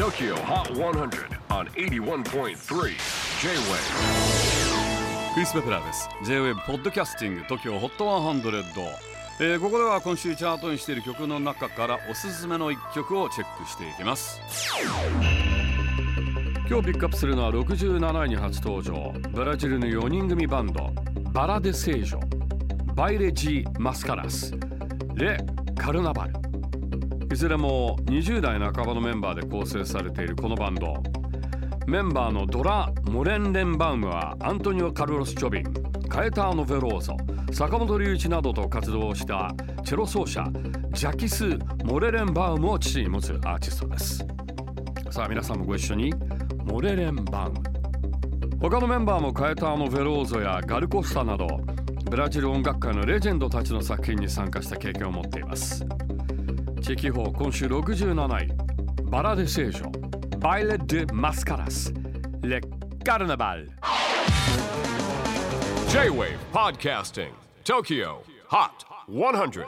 TOKYO HOT 100 on 81.3 J-WAVE クリス・ベプラーです。J-WAVE ポッドキャスティング TOKYO HOT 100、えーここでは今週チャートにしている曲の中からおすすめの一曲をチェックしていきます。今日ピックアップするのは67位に初登場。ブラジルの4人組バンド。バラデセージョ。バイレジー・マスカラス。レ・カルナバル。いずれも20代半ばのメンバーで構成されているこのバンド。メンバーのドラ・モレンレンバウムはアントニオ・カルロス・チョビンカエターノ・ヴェローゾ坂本龍一などと活動したチェロ奏者ジャキス・モレレンバウムを父に持つアーティストです。さあ皆さんもご一緒にモレレンバウム。他のメンバーもカエターノ・ヴェローゾやガルコスタなどブラジル音楽界のレジェンドたちの作品に参加した経験を持っています。地域法今週67位。バラデ聖書バイレ・デ・マスカラスレ・カルナバル。J-WAVE PODCASTING TOKYO HOT 100